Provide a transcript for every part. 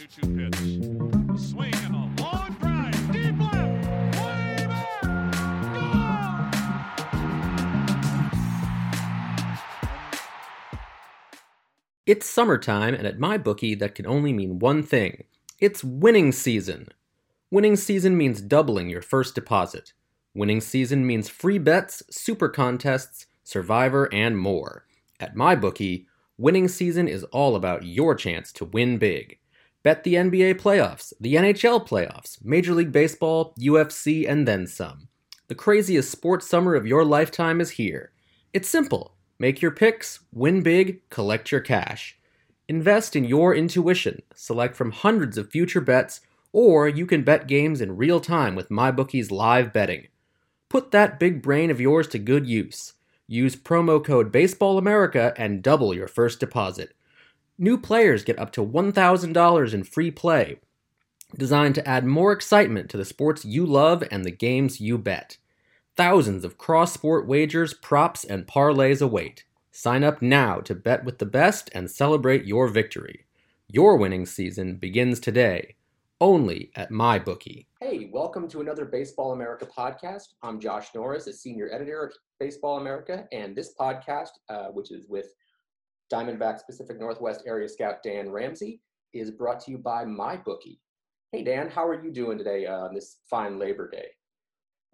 2 2 pitch. Swing and a long drive. Deep left. Way back. It's summertime, and at MyBookie, that can only mean one thing it's winning season. Winning season means doubling your first deposit. Winning season means free bets, super contests, survivor, and more. At MyBookie, winning season is all about your chance to win big. Bet the NBA playoffs, the NHL playoffs, Major League Baseball, UFC, and then some. The craziest sports summer of your lifetime is here. It's simple. Make your picks, win big, collect your cash. Invest in your intuition, select from hundreds of future bets, or you can bet games in real time with MyBookie's live betting. Put that big brain of yours to good use. Use promo code BaseballAmerica and double your first deposit. New players get up to $1,000 in free play, designed to add more excitement to the sports you love and the games you bet. Thousands of cross sport wagers, props, and parlays await. Sign up now to bet with the best and celebrate your victory. Your winning season begins today, only at MyBookie. Hey, welcome to another Baseball America podcast. I'm Josh Norris, a senior editor at Baseball America, and this podcast, uh, which is with Diamondbacks Pacific Northwest area scout Dan Ramsey, is brought to you by MyBookie. Hey, Dan, how are you doing today uh, on this fine Labor Day?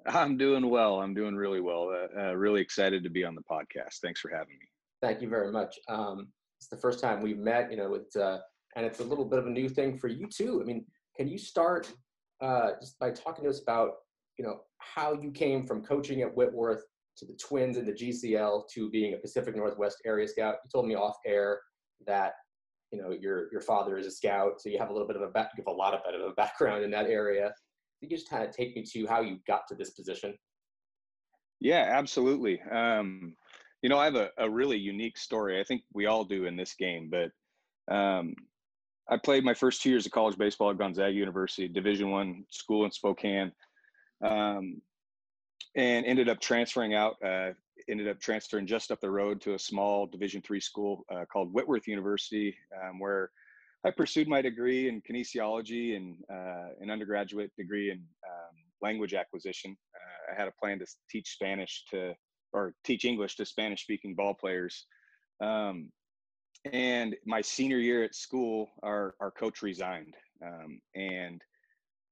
I'm doing well. I'm doing really well. Uh, uh, really excited to be on the podcast. Thanks for having me. Thank you very much. Um, it's the first time we've met, you know, it's, uh, and it's a little bit of a new thing for you too. I mean, can you start uh, just by talking to us about, you know, how you came from coaching at Whitworth to the Twins and the GCL to being a Pacific Northwest area scout? You told me off air that, you know, your your father is a scout, so you have a little bit of a back, you have a lot of bit of a background in that area. Can you just kind of take me to how you got to this position? Yeah, absolutely. Um, you know, I have a, a really unique story. I think we all do in this game, but um, I played my first two years of college baseball at Gonzaga University, Division One school in Spokane, um, and ended up transferring out. Uh, ended up transferring just up the road to a small Division Three school uh, called Whitworth University, um, where I pursued my degree in kinesiology and uh, an undergraduate degree in um, language acquisition. Uh, I had a plan to teach Spanish to or teach English to Spanish speaking ball players. Um, and my senior year at school, our, our coach resigned. Um, and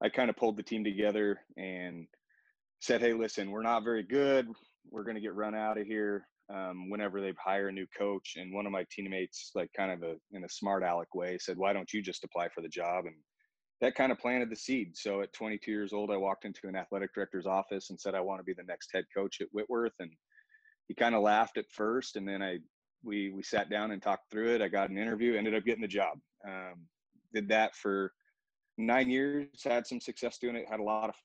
I kind of pulled the team together and said, Hey, listen, we're not very good. We're going to get run out of here um, whenever they hire a new coach. And one of my teammates, like kind of a, in a smart aleck way, said, Why don't you just apply for the job? And that kind of planted the seed. So at 22 years old, I walked into an athletic director's office and said, I want to be the next head coach at Whitworth. And he kind of laughed at first, and then I we we sat down and talked through it. I got an interview, ended up getting the job. Um, did that for nine years. Had some success doing it. Had a lot of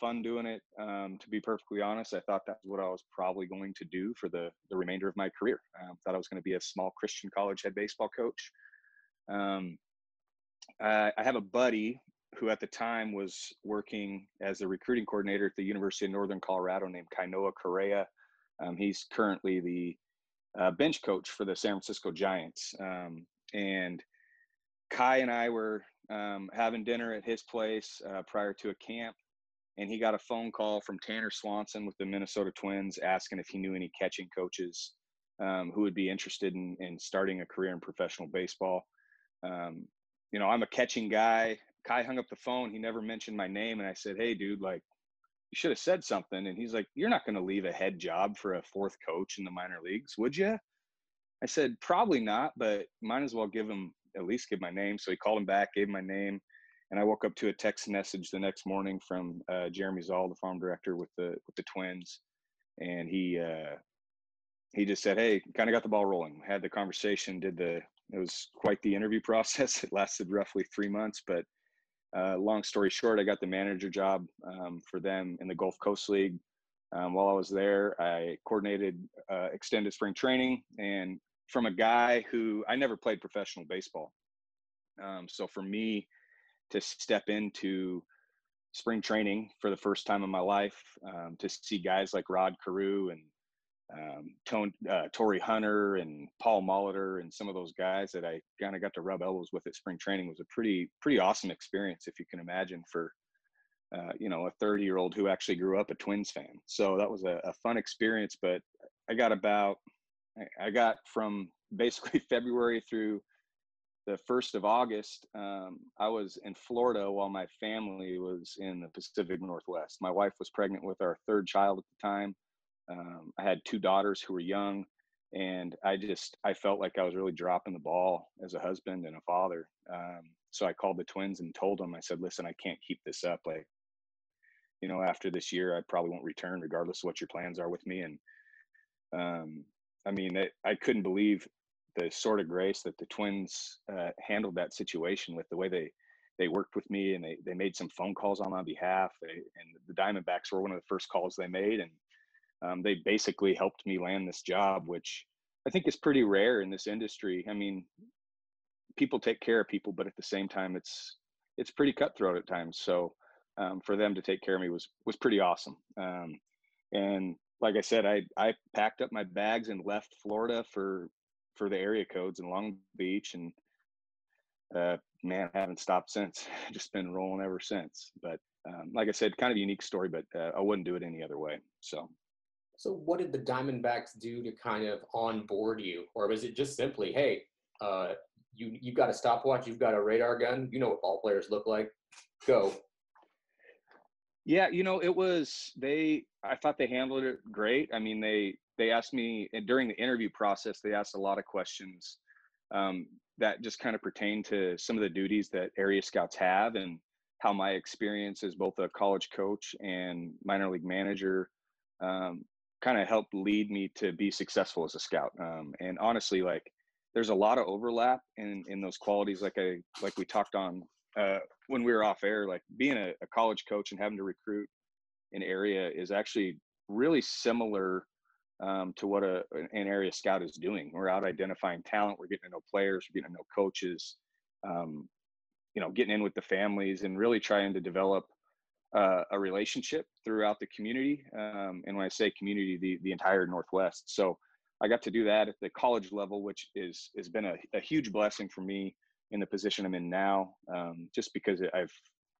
fun doing it. Um, to be perfectly honest, I thought that's what I was probably going to do for the the remainder of my career. Um, thought I was going to be a small Christian college head baseball coach. Um, I, I have a buddy who at the time was working as a recruiting coordinator at the University of Northern Colorado named Kainoa Correa. Um, he's currently the uh, bench coach for the San Francisco Giants. Um, and Kai and I were um, having dinner at his place uh, prior to a camp, and he got a phone call from Tanner Swanson with the Minnesota Twins asking if he knew any catching coaches um, who would be interested in, in, starting a career in professional baseball. Um, you know, I'm a catching guy. Kai hung up the phone. He never mentioned my name, and I said, "Hey, dude, like." you should have said something. And he's like, You're not going to leave a head job for a fourth coach in the minor leagues, would you? I said, Probably not, but might as well give him at least give my name. So he called him back, gave my name. And I woke up to a text message the next morning from uh, Jeremy Zoll, the farm director with the with the Twins, and he uh, he just said, "Hey, kind of got the ball rolling." Had the conversation, did the it was quite the interview process. It lasted roughly three months, but uh, long story short, I got the manager job um, for them in the Gulf Coast League. Um, while I was there, I coordinated uh, extended spring training, and from a guy who I never played professional baseball. Um, so for me to step into spring training for the first time in my life, um, to see guys like Rod Carew and um, Tone, uh, Torii Hunter and Paul Molitor and some of those guys that I kind of got to rub elbows with at spring training was a pretty pretty awesome experience, if you can imagine, for uh, you know a 30 year old who actually grew up a Twins fan. So that was a, a fun experience. But I got about I got from basically February through the first of August, um, I was in Florida while my family was in the Pacific Northwest. My wife was pregnant with our third child at the time. Um, I had two daughters who were young, and I just I felt like I was really dropping the ball as a husband and a father. Um, so I called the twins and told them, I said, "Listen, I can't keep this up. Like, you know, after this year, I probably won't return, regardless of what your plans are with me." And um, I mean, I couldn't believe the sort of grace that the twins uh, handled that situation with the way they they worked with me and they, they made some phone calls on my behalf. They, and the diamondbacks were one of the first calls they made and um, they basically helped me land this job which i think is pretty rare in this industry. I mean people take care of people but at the same time it's it's pretty cutthroat at times. So um, for them to take care of me was was pretty awesome. Um, and like i said i i packed up my bags and left florida for for the area codes in Long Beach, and uh, man, I haven't stopped since. Just been rolling ever since. But um, like I said, kind of a unique story, but uh, I wouldn't do it any other way. So. So, what did the Diamondbacks do to kind of onboard you, or was it just simply, hey, uh, you you've got a stopwatch, you've got a radar gun, you know what ball players look like, go. Yeah, you know, it was they. I thought they handled it great. I mean, they they asked me during the interview process they asked a lot of questions um, that just kind of pertain to some of the duties that area scouts have and how my experience as both a college coach and minor league manager um, kind of helped lead me to be successful as a scout. Um, and honestly like there's a lot of overlap in in those qualities like i like we talked on uh, when we were off air like being a, a college coach and having to recruit an area is actually really similar um, to what a, an area scout is doing. We're out identifying talent. We're getting to know players. We're getting to know coaches. Um, you know, getting in with the families and really trying to develop uh, a relationship throughout the community. Um, and when I say community, the the entire Northwest. So I got to do that at the college level, which is has been a, a huge blessing for me in the position I'm in now. Um, just because I've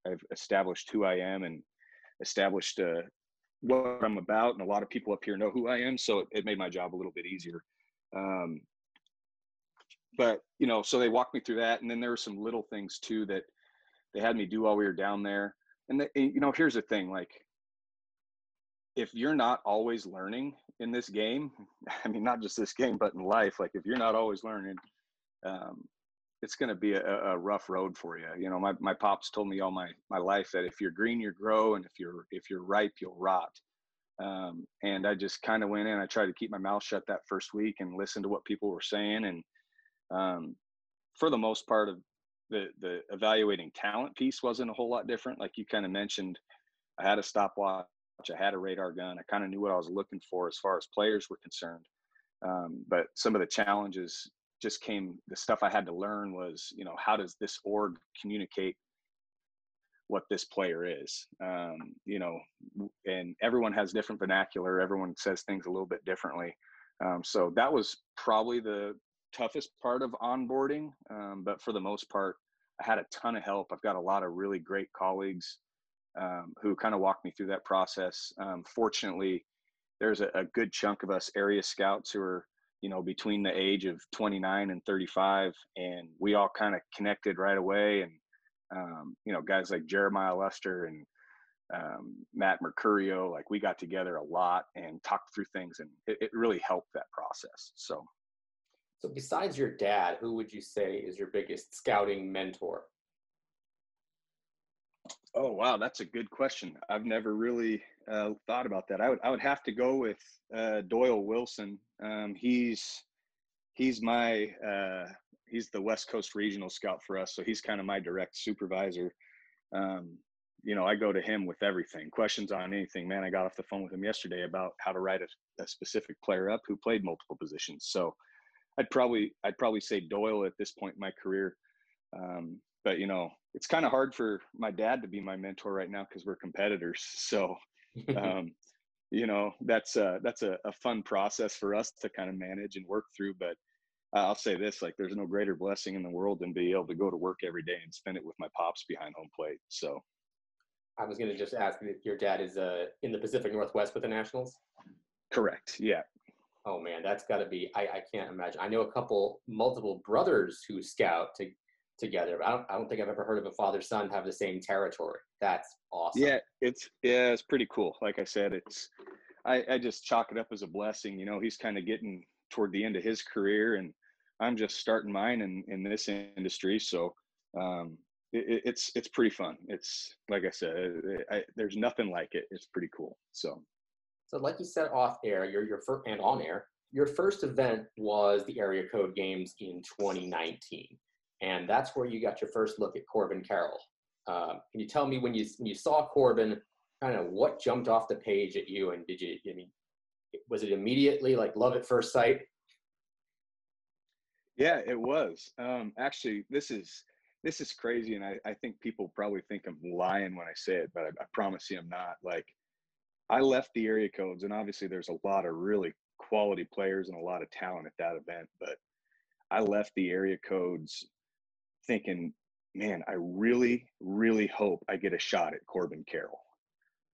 I've established who I am and established a, what I'm about, and a lot of people up here know who I am, so it, it made my job a little bit easier. Um, but you know, so they walked me through that, and then there were some little things too that they had me do while we were down there. And, the, and you know, here's the thing: like, if you're not always learning in this game, I mean, not just this game, but in life, like if you're not always learning, um, it's going to be a, a, rough road for you. You know, my, my pops told me all my, my life that if you're green, you grow. And if you're, if you're ripe, you'll rot. Um, and I just kind of went in, I tried to keep my mouth shut that first week and listen to what people were saying. And, um, for the most part of the, the evaluating talent piece wasn't a whole lot different. Like you kind of mentioned, I had a stopwatch, I had a radar gun. I kind of knew what I was looking for as far as players were concerned. Um, but some of the challenges just came the stuff i had to learn was you know how does this org communicate what this player is? Um, you know and everyone has different vernacular. Everyone says things a little bit differently. Um, so that was probably the toughest part of onboarding um, but for the most part i had a ton of help. I've got a lot of really great colleagues um, who kind of walked me through that process. Um, fortunately there's a, a, good chunk of us area scouts who are you know, between the age of 29 and 35. And we all kind of connected right away. And, um, you know, guys like Jeremiah Lester and um, Matt Mercurio, like we got together a lot and talked through things and it, it really helped that process. So, so besides your dad, who would you say is your biggest scouting mentor? Oh wow, that's a good question. I've never really uh, thought about that. I would I would have to go with uh, Doyle Wilson. Um, he's he's my uh, he's the West Coast regional scout for us, so he's kind of my direct supervisor. Um, you know, I go to him with everything, questions on anything. Man, I got off the phone with him yesterday about how to write a, a specific player up who played multiple positions. So I'd probably I'd probably say Doyle at this point in my career. Um, but you know, it's kind of hard for my dad to be my mentor right now because we're competitors. So um, you know that's uh that's a, a fun process for us to kind of manage and work through but I'll say this: like, there's no greater blessing in the world than be able to go to work every day and spend it with my pops behind home plate. So, I was going to just ask your dad is uh, in the Pacific Northwest with the Nationals. Correct. Yeah. Oh man, that's got to be. I, I can't imagine. I know a couple, multiple brothers who scout to, together. I don't. I don't think I've ever heard of a father son have the same territory. That's awesome. Yeah, it's yeah, it's pretty cool. Like I said, it's I, I just chalk it up as a blessing. You know, he's kind of getting toward the end of his career, and I'm just starting mine in in this industry. So um, it, it's it's pretty fun. It's like I said, I, there's nothing like it. It's pretty cool. So. So, like you said off air, your your first and on air, your first event was the area code games in 2019, and that's where you got your first look at Corbin Carroll. Uh, can you tell me when you when you saw Corbin, kind of what jumped off the page at you, and did you? I mean, was it immediately like love at first sight? Yeah, it was. Um, actually, this is this is crazy, and I, I think people probably think I'm lying when I say it, but I, I promise you I'm not. Like, I left the area codes, and obviously there's a lot of really quality players and a lot of talent at that event, but I left the area codes thinking, man, I really, really hope I get a shot at Corbin Carroll.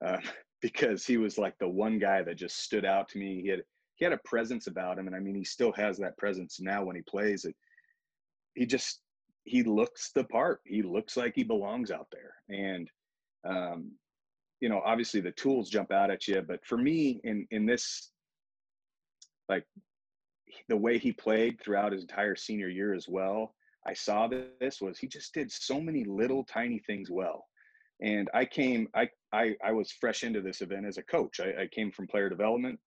Uh, because he was like the one guy that just stood out to me. He had he had a presence about him, and I mean, he still has that presence now when he plays. It he just he looks the part. He looks like he belongs out there, and um, you know, obviously the tools jump out at you. But for me, in in this, like the way he played throughout his entire senior year as well, I saw this was he just did so many little tiny things well. And I came, I I, I was fresh into this event as a coach. I, I came from player development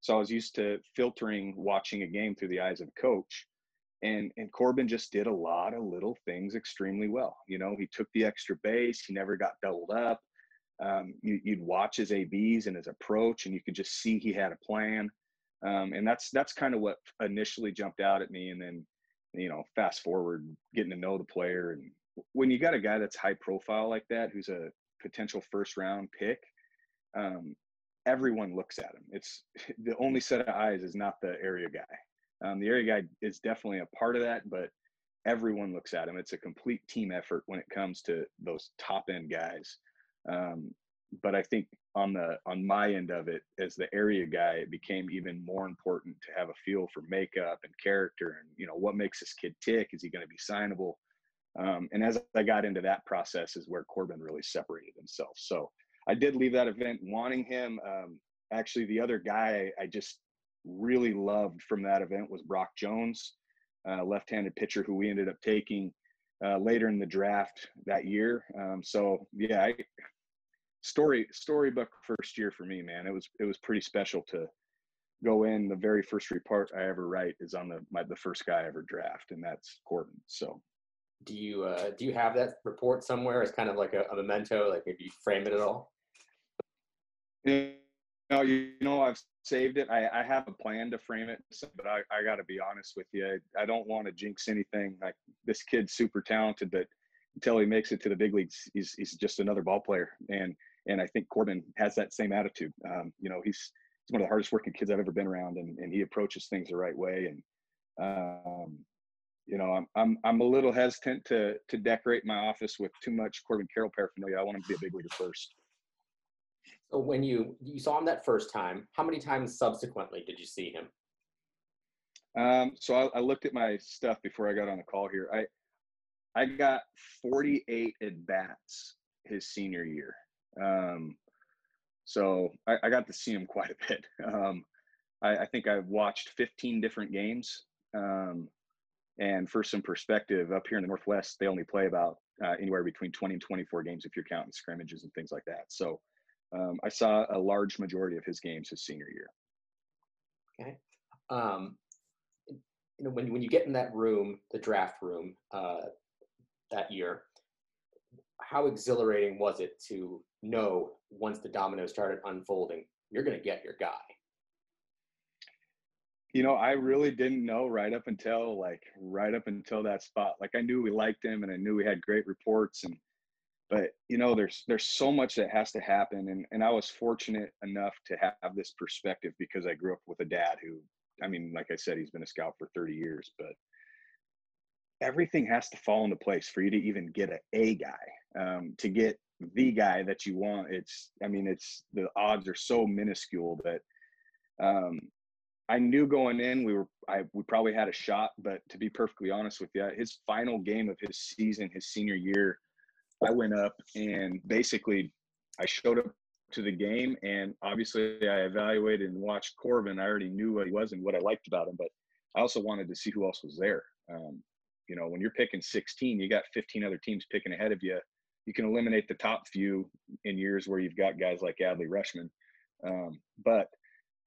so I was used to filtering watching a game through the eyes of a coach. And and Corbin just did a lot of little things extremely well. You know, he took the extra base, he never got doubled up. Um, you, would watch his ABs and his approach, and you could just see he had a plan. Um, and that's that's kind of what initially jumped out at me. And then, you know, fast forward, getting to know the player, and when you got a guy that's high profile like that, who's a potential first round pick, um, everyone looks at him. It's the only set of eyes is not the area guy. Um, the area guy is definitely a part of that, but everyone looks at him. It's a complete team effort when it comes to those top end guys. Um, but I think on the on my end of it, as the area guy, it became even more important to have a feel for makeup and character, and you know what makes this kid tick. Is he going to be signable? Um, and as I got into that process, is where Corbin really separated himself. So I did leave that event wanting him. Um, actually, the other guy I just really loved from that event was Brock Jones, uh, left-handed pitcher who we ended up taking uh, later in the draft that year. Um, so yeah, I, story storybook first year for me, man. It was it was pretty special to go in. The very first report I ever write is on the my the first guy I ever draft, and that's Corbin. So do you uh, do you have that report somewhere as kind of like a, a memento, like maybe frame it at all? You know, you know, I've saved it. I, I have a plan to frame it, but I, I got to be honest with you. I, I don't want to jinx anything. Like this kid's super talented, but until he makes it to the big leagues, he's he's just another ball player. And and I think Corbin has that same attitude. Um, you know, he's he's one of the hardest working kids I've ever been around, and and he approaches things the right way. And um, you know, I'm I'm I'm a little hesitant to to decorate my office with too much Corbin Carroll paraphernalia. I want him to be a big leaguer first. So when you you saw him that first time, how many times subsequently did you see him? Um, so I, I, looked at my stuff before I got on the call here. I I got 48 at bats his senior year. Um, so I, I, got to see him quite a bit. Um, I, I, think I watched 15 different games. Um, and for some perspective, up here in the Northwest, they only play about uh, anywhere between 20 and 24 games if you're counting scrimmages and things like that. So um, I saw a large majority of his games his senior year. Okay. Um, you know, when when you get in that room, the draft room, uh, that year, how exhilarating was it to know once the dominoes started unfolding, you're going to get your guy? You know, I really didn't know right up until like right up until that spot. Like I knew we liked him and I knew we had great reports and but you know there's there's so much that has to happen and and i was fortunate enough to have this perspective because i grew up with a dad who i mean like i said he's been a scout for 30 years but everything has to fall into place for you to even get a a guy um, to get the guy that you want it's i mean it's the odds are so minuscule that um, I knew going in we were I we probably had a shot, but to be perfectly honest with you, his final game of his season, his senior year, I went up and basically I showed up to the game and obviously I evaluated and watched Corbin. I already knew what he was and what I liked about him, but I also wanted to see who else was there. Um, you know, when you're picking 16, you got 15 other teams picking ahead of you. You can eliminate the top few in years where you've got guys like Adley Rutschman. Um, but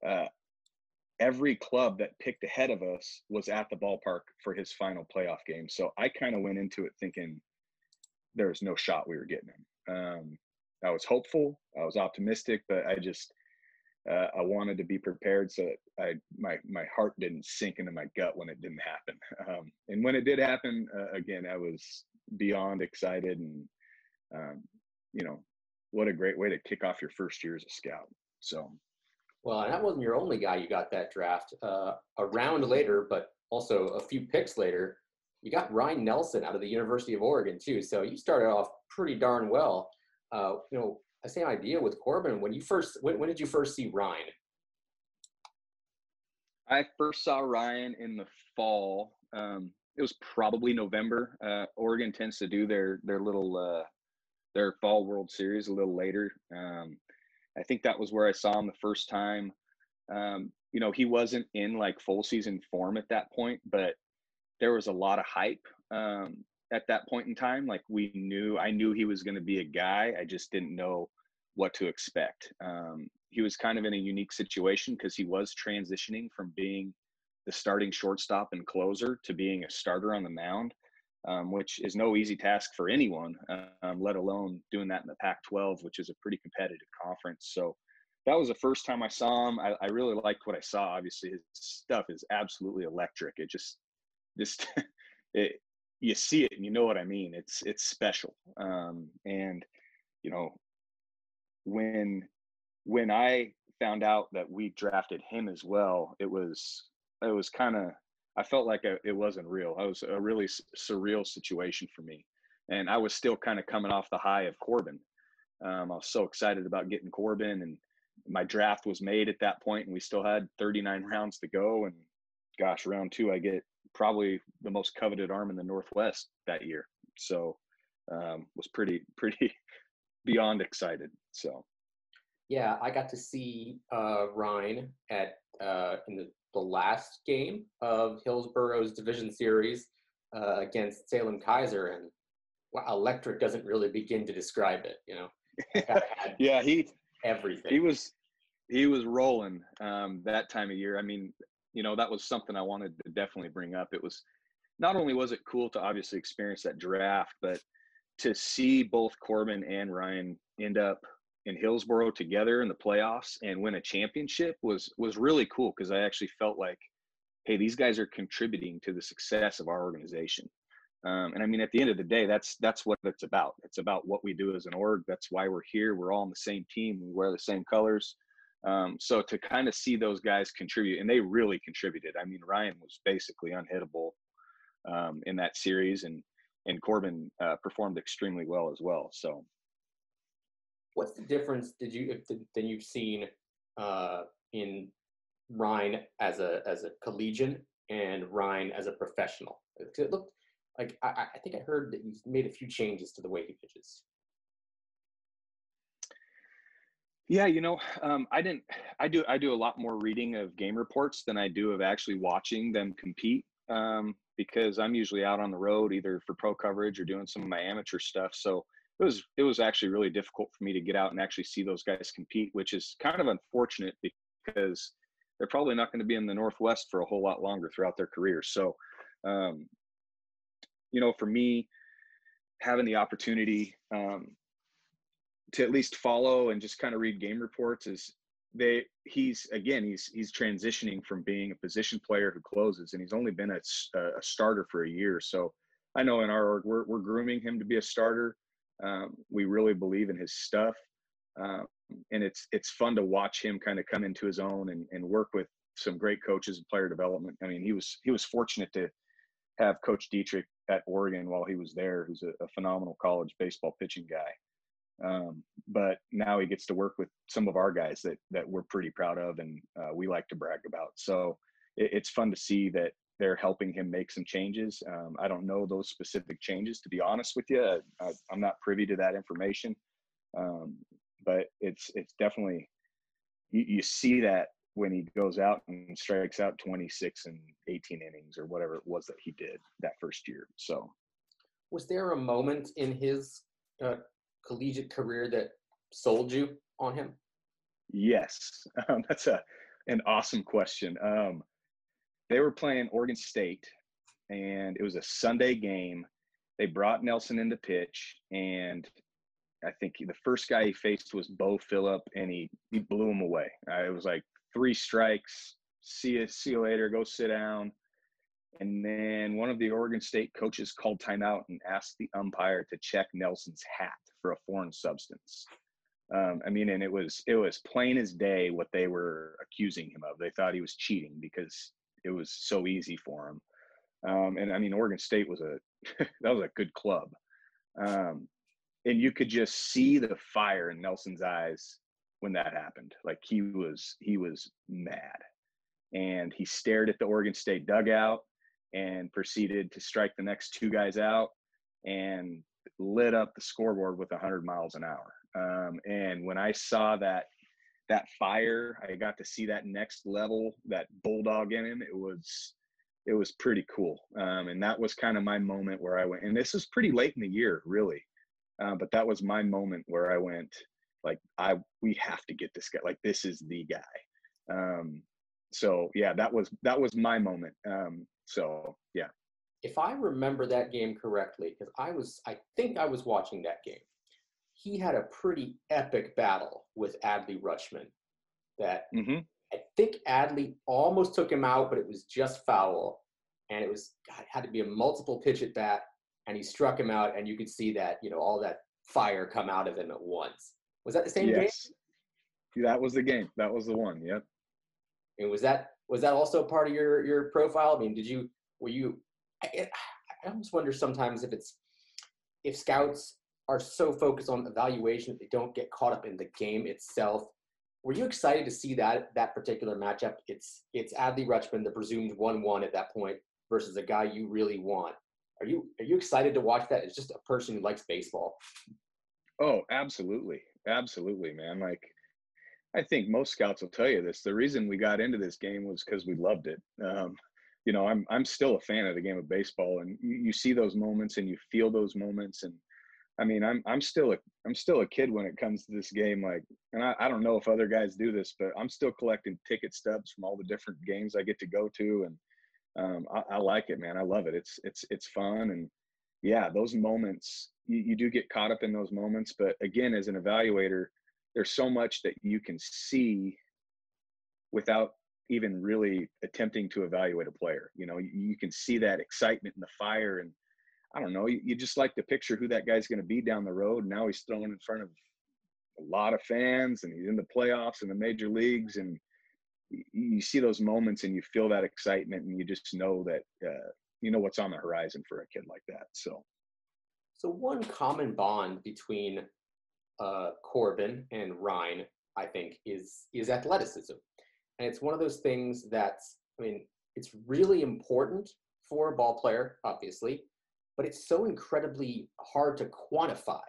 uh, every club that picked ahead of us was at the ballpark for his final playoff game. So I kind of went into it thinking there was no shot we were getting him. Um, I was hopeful, I was optimistic, but I just uh, I wanted to be prepared so that I my my heart didn't sink into my gut when it didn't happen. Um, and when it did happen, uh, again, I was beyond excited, and um, you know, what a great way to kick off your first year as a scout. So. Well, that wasn't your only guy you got that draft. Uh, a round later, but also a few picks later, you got Ryne Nelson out of the University of Oregon too. So you started off pretty darn well. Uh, you know, the same idea with Corbin. When you first, when, when did you first see Ryne? I first saw Ryne in the fall. Um, it was probably November. Uh, Oregon tends to do their their little uh, their fall World Series a little later. Um, I think that was where I saw him the first time. Um, you know, he wasn't in like full season form at that point, but there was a lot of hype um, at that point in time. Like we knew, I knew he was going to be a guy. I just didn't know what to expect. Um, he was kind of in a unique situation because he was transitioning from being the starting shortstop and closer to being a starter on the mound, um, which is no easy task for anyone, um, let alone doing that in the Pac-12, which is a pretty competitive conference. So that was the first time I saw him. I, I really liked what I saw. Obviously, his stuff is absolutely electric. It just just it you see it and you know what I mean. It's it's special. Um, and you know when when I found out that we drafted him as well, it was it was kind of I felt like a, it wasn't real. It was a really surreal situation for me, and I was still kind of coming off the high of Corbin. Um, I was so excited about getting Corbin, and my draft was made at that point, and we still had 39 rounds to go. And gosh, round two, I get probably the most coveted arm in the Northwest that year. So um, was pretty pretty beyond excited. So yeah, I got to see uh, Ryne at uh, in the, the last game of Hillsboro's division series uh, against Salem Keizer, and well, electric doesn't really begin to describe it. You know, yeah, he everything. He was he was rolling um, that time of year. I mean, you know, that was something I wanted to definitely bring up. It was not only was it cool to obviously experience that draft, but to see both Corbin and Ryne end up in Hillsboro together in the playoffs and win a championship was was really cool because I actually felt like, hey, these guys are contributing to the success of our organization. Um, and I mean, at the end of the day, that's that's what it's about. It's about what we do as an org. That's why we're here. We're all on the same team. We wear the same colors. Um, so to kind of see those guys contribute, and they really contributed. I mean, Ryne was basically unhittable um, in that series, and and Corbin uh, performed extremely well as well. So, what's the difference? Did you than you've seen uh, in Ryne as a as a collegian and Ryne as a professional? It looked like I, I think I heard that he's made a few changes to the way he pitches. Yeah, you know, um, I didn't. I do. I do a lot more reading of game reports than I do of actually watching them compete. Um, because I'm usually out on the road either for pro coverage or doing some of my amateur stuff. So it was it was actually really difficult for me to get out and actually see those guys compete, which is kind of unfortunate because they're probably not going to be in the Northwest for a whole lot longer throughout their careers. So, um, you know, for me, having the opportunity um, to at least follow and just kind of read game reports is they he's again he's he's transitioning from being a position player who closes and he's only been a, a starter for a year so i know in our org we're, we're grooming him to be a starter Um, we really believe in his stuff, um, and it's it's fun to watch him kind of come into his own and, and work with some great coaches and player development. I mean, he was he was fortunate to have Coach Dietrich at Oregon while he was there, who's a, a phenomenal college baseball pitching guy. Um, but now he gets to work with some of our guys that that we're pretty proud of and uh, we like to brag about. So it, it's fun to see that they're helping him make some changes. Um, I don't know those specific changes to be honest with you. I, am not privy to that information, um, but it's it's definitely you, you see that when he goes out and strikes out 26 and 18 innings or whatever it was that he did that first year. So, was there a moment in his uh, collegiate career that sold you on him? Yes, um, that's a an awesome question. Um, they were playing Oregon State, and it was a Sunday game. They brought Nelson into pitch, and I think the first guy he faced was Beau Philip, and he he blew him away. Uh, it was like three strikes. See you, see you later. Go sit down. And then one of the Oregon State coaches called timeout and asked the umpire to check Nelson's hat for a foreign substance. Um, I mean, and it was it was plain as day what they were accusing him of. They thought he was cheating because it was so easy for him. Um, and I mean, Oregon State was a that was a good club, um, and you could just see the fire in Nelson's eyes when that happened. Like he was he was mad, and he stared at the Oregon State dugout and proceeded to strike the next two guys out and lit up the scoreboard with 100 miles an hour. Um, and when I saw that that fire, I got to see that next level, that bulldog in him. It was it was pretty cool. Um, and that was kind of my moment where I went. And this was pretty late in the year, really. Uh, but that was my moment where I went like I we have to get this guy. Like this is the guy. Um, so yeah, that was that was my moment. Um, so. If I remember that game correctly, because I was, I think I was watching that game. He had a pretty epic battle with Adley Rutschman. That mm-hmm. I think Adley almost took him out, but it was just foul, and it was God, it had to be a multiple pitch at bat, and he struck him out, and you could see that you know all that fire come out of him at once. Was that the same yes. game? That was the game. That was the one. Yep. And was that was that also part of your your profile? I mean, did you were you? I, I almost wonder sometimes if it's if scouts are so focused on evaluation that they don't get caught up in the game itself. Were you excited to see that that particular matchup? It's it's Adley Rutschman, the presumed one-one at that point, versus a guy you really want. Are you are you excited to watch that? It's just a person who likes baseball. Oh, absolutely, absolutely, man. Like I think most scouts will tell you this. The reason we got into this game was because we loved it. Um, you know, I'm I'm still a fan of the game of baseball, and you, you, see those moments and you feel those moments. And I mean, I'm I'm still a I'm still a kid when it comes to this game. Like, and I, I don't know if other guys do this, but I'm still collecting ticket stubs from all the different games I get to go to, and um, I, I, like it, man. I love it. It's it's it's fun, and yeah, those moments you, you do get caught up in those moments. But again, as an evaluator there's so much that you can see without even really attempting to evaluate a player. You know, you, you can see that excitement and the fire, and I don't know, you, you just like to picture who that guy's going to be down the road. Now he's thrown in front of a lot of fans, and he's in the playoffs and the major leagues, and you, you see those moments, and you feel that excitement, and you just know that uh, you know what's on the horizon for a kid like that. So. So one common bond between uh, Corbin and Ryne, I think, is is athleticism, and it's one of those things that's, I mean, it's really important for a ball player, obviously, but it's so incredibly hard to quantify.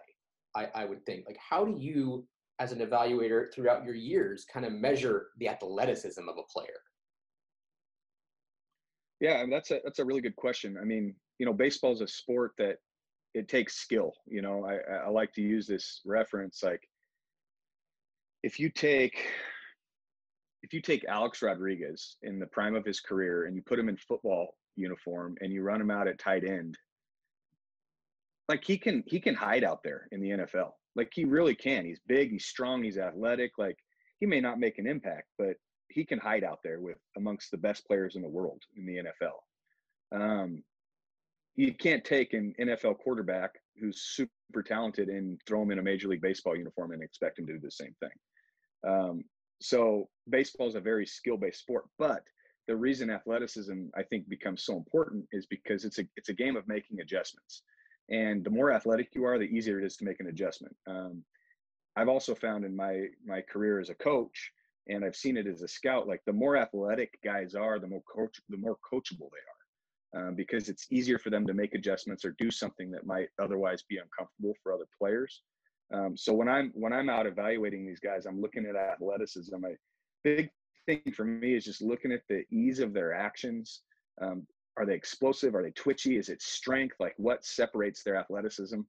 I, I would think, like, how do you, as an evaluator, throughout your years, kind of measure the athleticism of a player? Yeah, that's a that's a really good question. I mean, you know, baseball is a sport that it takes skill. You know, I, I like to use this reference like if you take if you take Alex Rodriguez in the prime of his career and you put him in football uniform and you run him out at tight end, like he can he can hide out there in the NFL. Like he really can. He's big, he's strong, he's athletic. Like he may not make an impact, but he can hide out there with amongst the best players in the world in the NFL. Um, you can't take an NFL quarterback who's super talented and throw him in a major league baseball uniform and expect him to do the same thing. Um, so baseball is a very skill based sport, but the reason athleticism I think becomes so important is because it's a it's a game of making adjustments, and the more athletic you are, the easier it is to make an adjustment. Um, I've also found in my my career as a coach, and I've seen it as a scout, like the more athletic guys are, the more coach the more coachable they are, um, because it's easier for them to make adjustments or do something that might otherwise be uncomfortable for other players. Um, so when I'm when I'm out evaluating these guys, I'm looking at athleticism. A big thing for me is just looking at the ease of their actions. Um, are they explosive? Are they twitchy? Is it strength? Like what separates their athleticism?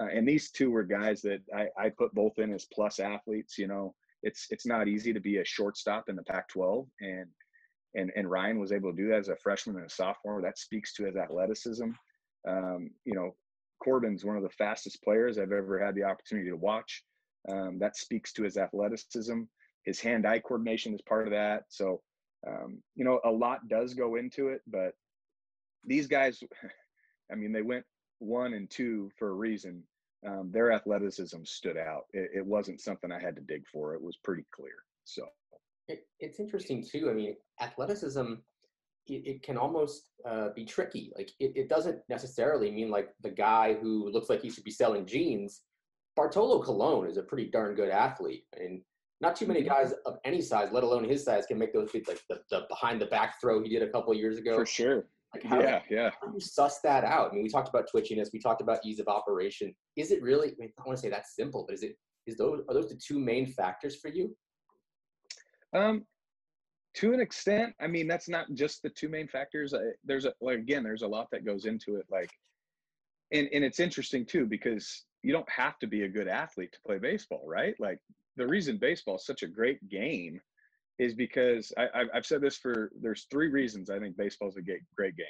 Uh, and these two were guys that I, I put both in as plus athletes. You know, it's it's not easy to be a shortstop in the Pac-12, and and and Ryne was able to do that as a freshman and a sophomore. That speaks to his athleticism. Um, you know, Corbin's one of the fastest players I've ever had the opportunity to watch. Um, that speaks to his athleticism. His hand-eye coordination is part of that. So, um, you know, a lot does go into it, but these guys, I mean, they went one and two for a reason. Um, their athleticism stood out. It, it, wasn't something I had to dig for. It was pretty clear. So it, it's interesting too. I mean, athleticism it, it can almost uh, be tricky. Like it, it doesn't necessarily mean like the guy who looks like he should be selling jeans. Bartolo Colon is a pretty darn good athlete, and not too many Mm-hmm. guys of any size, let alone his size, can make those feet like the, the behind the back throw he did a couple years ago. for sure. Like how, Yeah, yeah. how do you suss that out? I mean, we talked about twitchiness, we talked about ease of operation. Is it really? I, mean, I don't want to say that's simple, but is it? Is those are those the two main factors for you? Um, to an extent, I mean, that's not just the two main factors. I, there's a like again, there's a lot that goes into it. Like, and and it's interesting too because you don't have to be a good athlete to play baseball, right? Like the reason baseball is such a great game is because I, I've- I've said this for there's three reasons I think baseball is a great great game.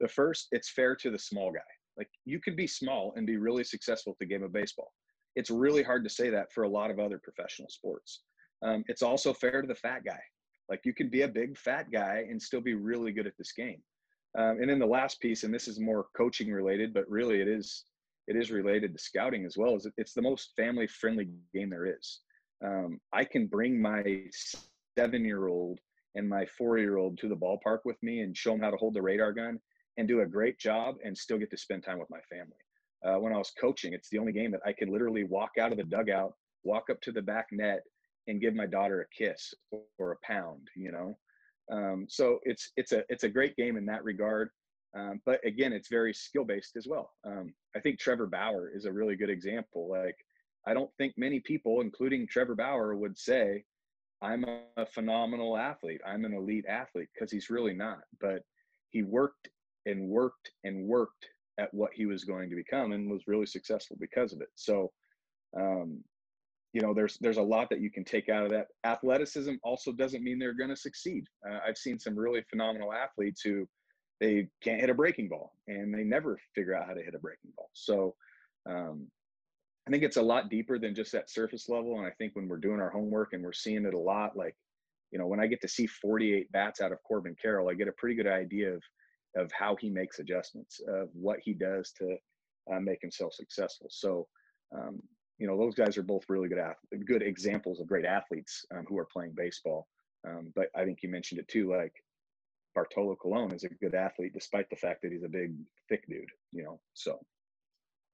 The first, it's fair to the small guy. Like you could be small and be really successful at the game of baseball. It's really hard to say that for a lot of other professional sports. Um, it's also fair to the fat guy. Like you can be a big fat guy and still be really good at this game. Um, and then the last piece, and this is more coaching related, but really it is it is related to scouting as well. Is it's the most family friendly game there is. Um, I can bring my seven year old and my four year old to the ballpark with me and show them how to hold the radar gun and do a great job and still get to spend time with my family. Uh, when I was coaching, it's the only game that I could literally walk out of the dugout, walk up to the back net, and give my daughter a kiss or a pound. You know, um, so it's it's a it's a great game in that regard. Um, but again, it's very skill based as well. Um, I think Trevor Bauer is a really good example. Like, I don't think many people, including Trevor Bauer, would say, I'm a, phenomenal athlete. I'm an elite athlete because he's really not. But he worked and worked and worked at what he was going to become and was really successful because of it. So, um, you know, there's there's a lot that you can take out of that. Athleticism also doesn't mean they're going to succeed. Uh, I've seen some really phenomenal athletes who they can't hit a breaking ball and they never figure out how to hit a breaking ball. So, um, I think it's a lot deeper than just that surface level. And I think when we're doing our homework and we're seeing it a lot, like, you know, when I get to see 48 bats out of Corbin Carroll, I get a pretty good idea of of how he makes adjustments, of what he does to uh, make himself successful. So, um, you know, those guys are both really good ath- good examples of great athletes um, who are playing baseball. Um, but I think you mentioned it too, like Bartolo Colon is a good athlete despite the fact that he's a big, thick dude. You know, so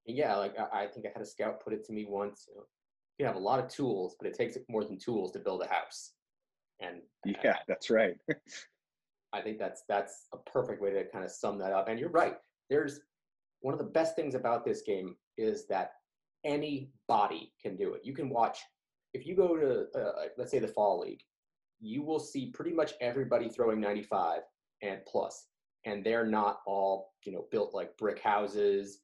Yeah, like I, I think I had a scout put it to me once. You, know, you have a lot of tools, but it takes more than tools to build a house. And yeah, that's right. I think that's that's a perfect way to kind of sum that up. And you're right. There's one of the best things about this game is that anybody can do it. You can watch if you go to uh, let's say the fall league, you will see pretty much everybody throwing 95 and plus, and they're not all you know built like brick houses.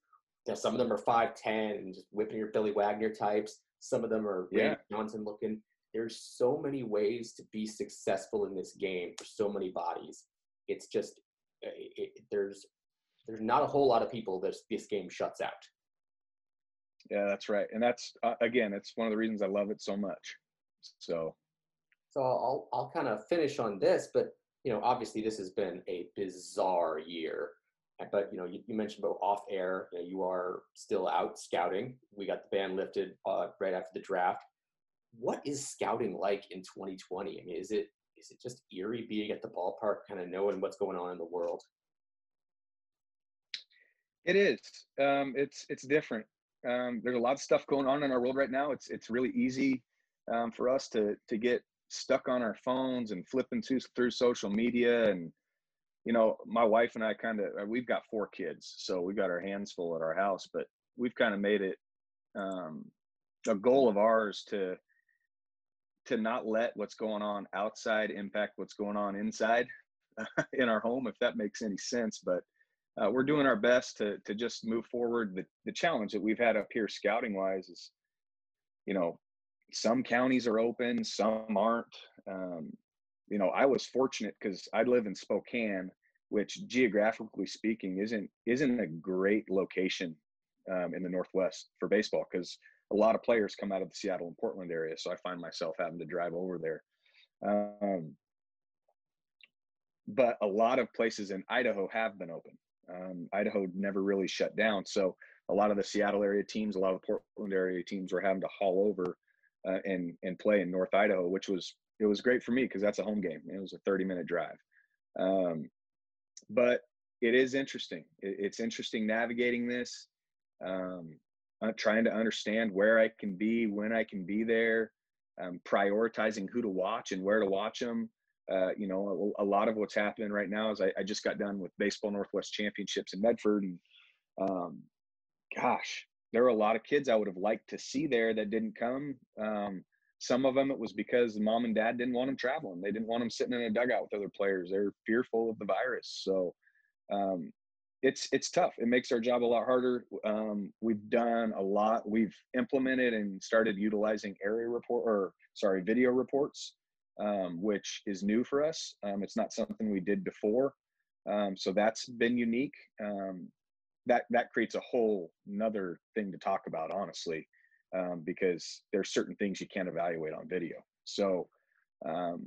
There's- Some of them are 5'10 and just whipping your Billy Wagner types. Some of them are Yeah. Randy Johnson looking there's so many ways to be successful in this game for so many bodies. It's just uh, it, it, there's there's not a whole lot of people that this game shuts out. Yeah, that's right. And that's uh, again, it's one of the reasons I love it so much. So So I'll I'll kind of finish on this, but you know, obviously this has been a bizarre year. But you know, you, you mentioned about off air. You, know, you are still out scouting. We got the ban lifted uh, right after the draft. What is scouting like in 2020? I mean, is it is it just eerie being at the ballpark, kind of knowing what's going on in the world? It is. Um, it's it's different. Um, there's a lot of stuff going on in our world right now. It's it's really easy um, for us to to get stuck on our phones and flipping through, through social media and you know my wife and i kind of uh, we've got four kids so we've got our hands full at our house but we've kind of made it um, a goal of ours to to not let what's going on outside impact what's going on inside in our home if that makes any sense but uh, we're doing our best to to just move forward the, the challenge that we've had up here scouting wise is you know some counties are open, some aren't. Um, you know, I was fortunate because I live in Spokane, which geographically speaking isn't isn't a great location um, in the Northwest for baseball because a lot of players come out of the Seattle and Portland area. So I find myself having to drive over there. Um, but a lot of places in Idaho have been open. Um, Idaho never really shut down. So a lot of the Seattle area teams, a lot of the Portland area teams were having to haul over uh, and and play in North Idaho, which was it was great for me because that's a home game. It was a 30 minute drive. Um, but it is interesting. It, it's interesting navigating this, um, uh, trying to understand where I can be, when I can be there, um, prioritizing who to watch and where to watch them. Uh, you know, a, a, lot of what's happening right now is I, I, just got done with Baseball Northwest Championships in Medford, and um, gosh, there were a lot of kids I would have liked to see there that didn't come. Um, some of them it was because mom and dad didn't want them traveling. They didn't want them sitting in a dugout with other players. They're fearful of the virus. So um, it's it's tough. It makes our job a lot harder. Um, we've done a lot. We've implemented and started utilizing area report or sorry video reports, um, which is new for us. Um, it's not something we did before. Um, so that's been unique. Um, that that creates a whole another thing to talk about honestly um, because there's certain things you can't evaluate on video so um,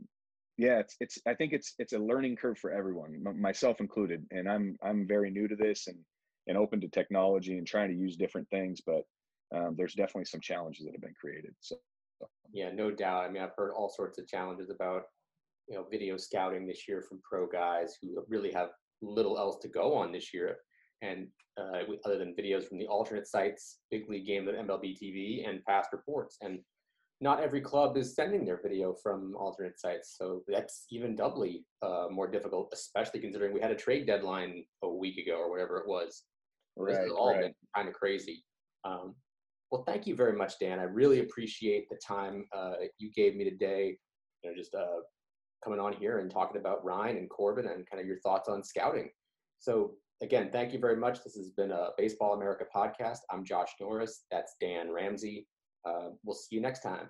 yeah it's it's i think it's it's a learning curve for everyone myself included and i'm i'm very new to this and and open to technology and trying to use different things but um, there's definitely some challenges that have been created so yeah no doubt i mean i've heard all sorts of challenges about you know video scouting this year from pro guys who really have little else to go on this year and uh, other than videos from the alternate sites, big league games at MLB TV, and past reports. And not every club is sending their video from alternate sites, so that's even doubly uh, more difficult, especially considering we had a trade deadline a week ago or whatever it was. Right, this has all right. been kind of crazy. Um, well, thank you very much, Dan. I really appreciate the time uh, you gave me today. You know, just uh, coming on here and talking about Ryne and Corbin and kind of your thoughts on scouting. So again, thank you very much. This has been a Baseball America podcast. I'm Josh Norris. That's Dan Ramsey. Uh, we'll see you next time.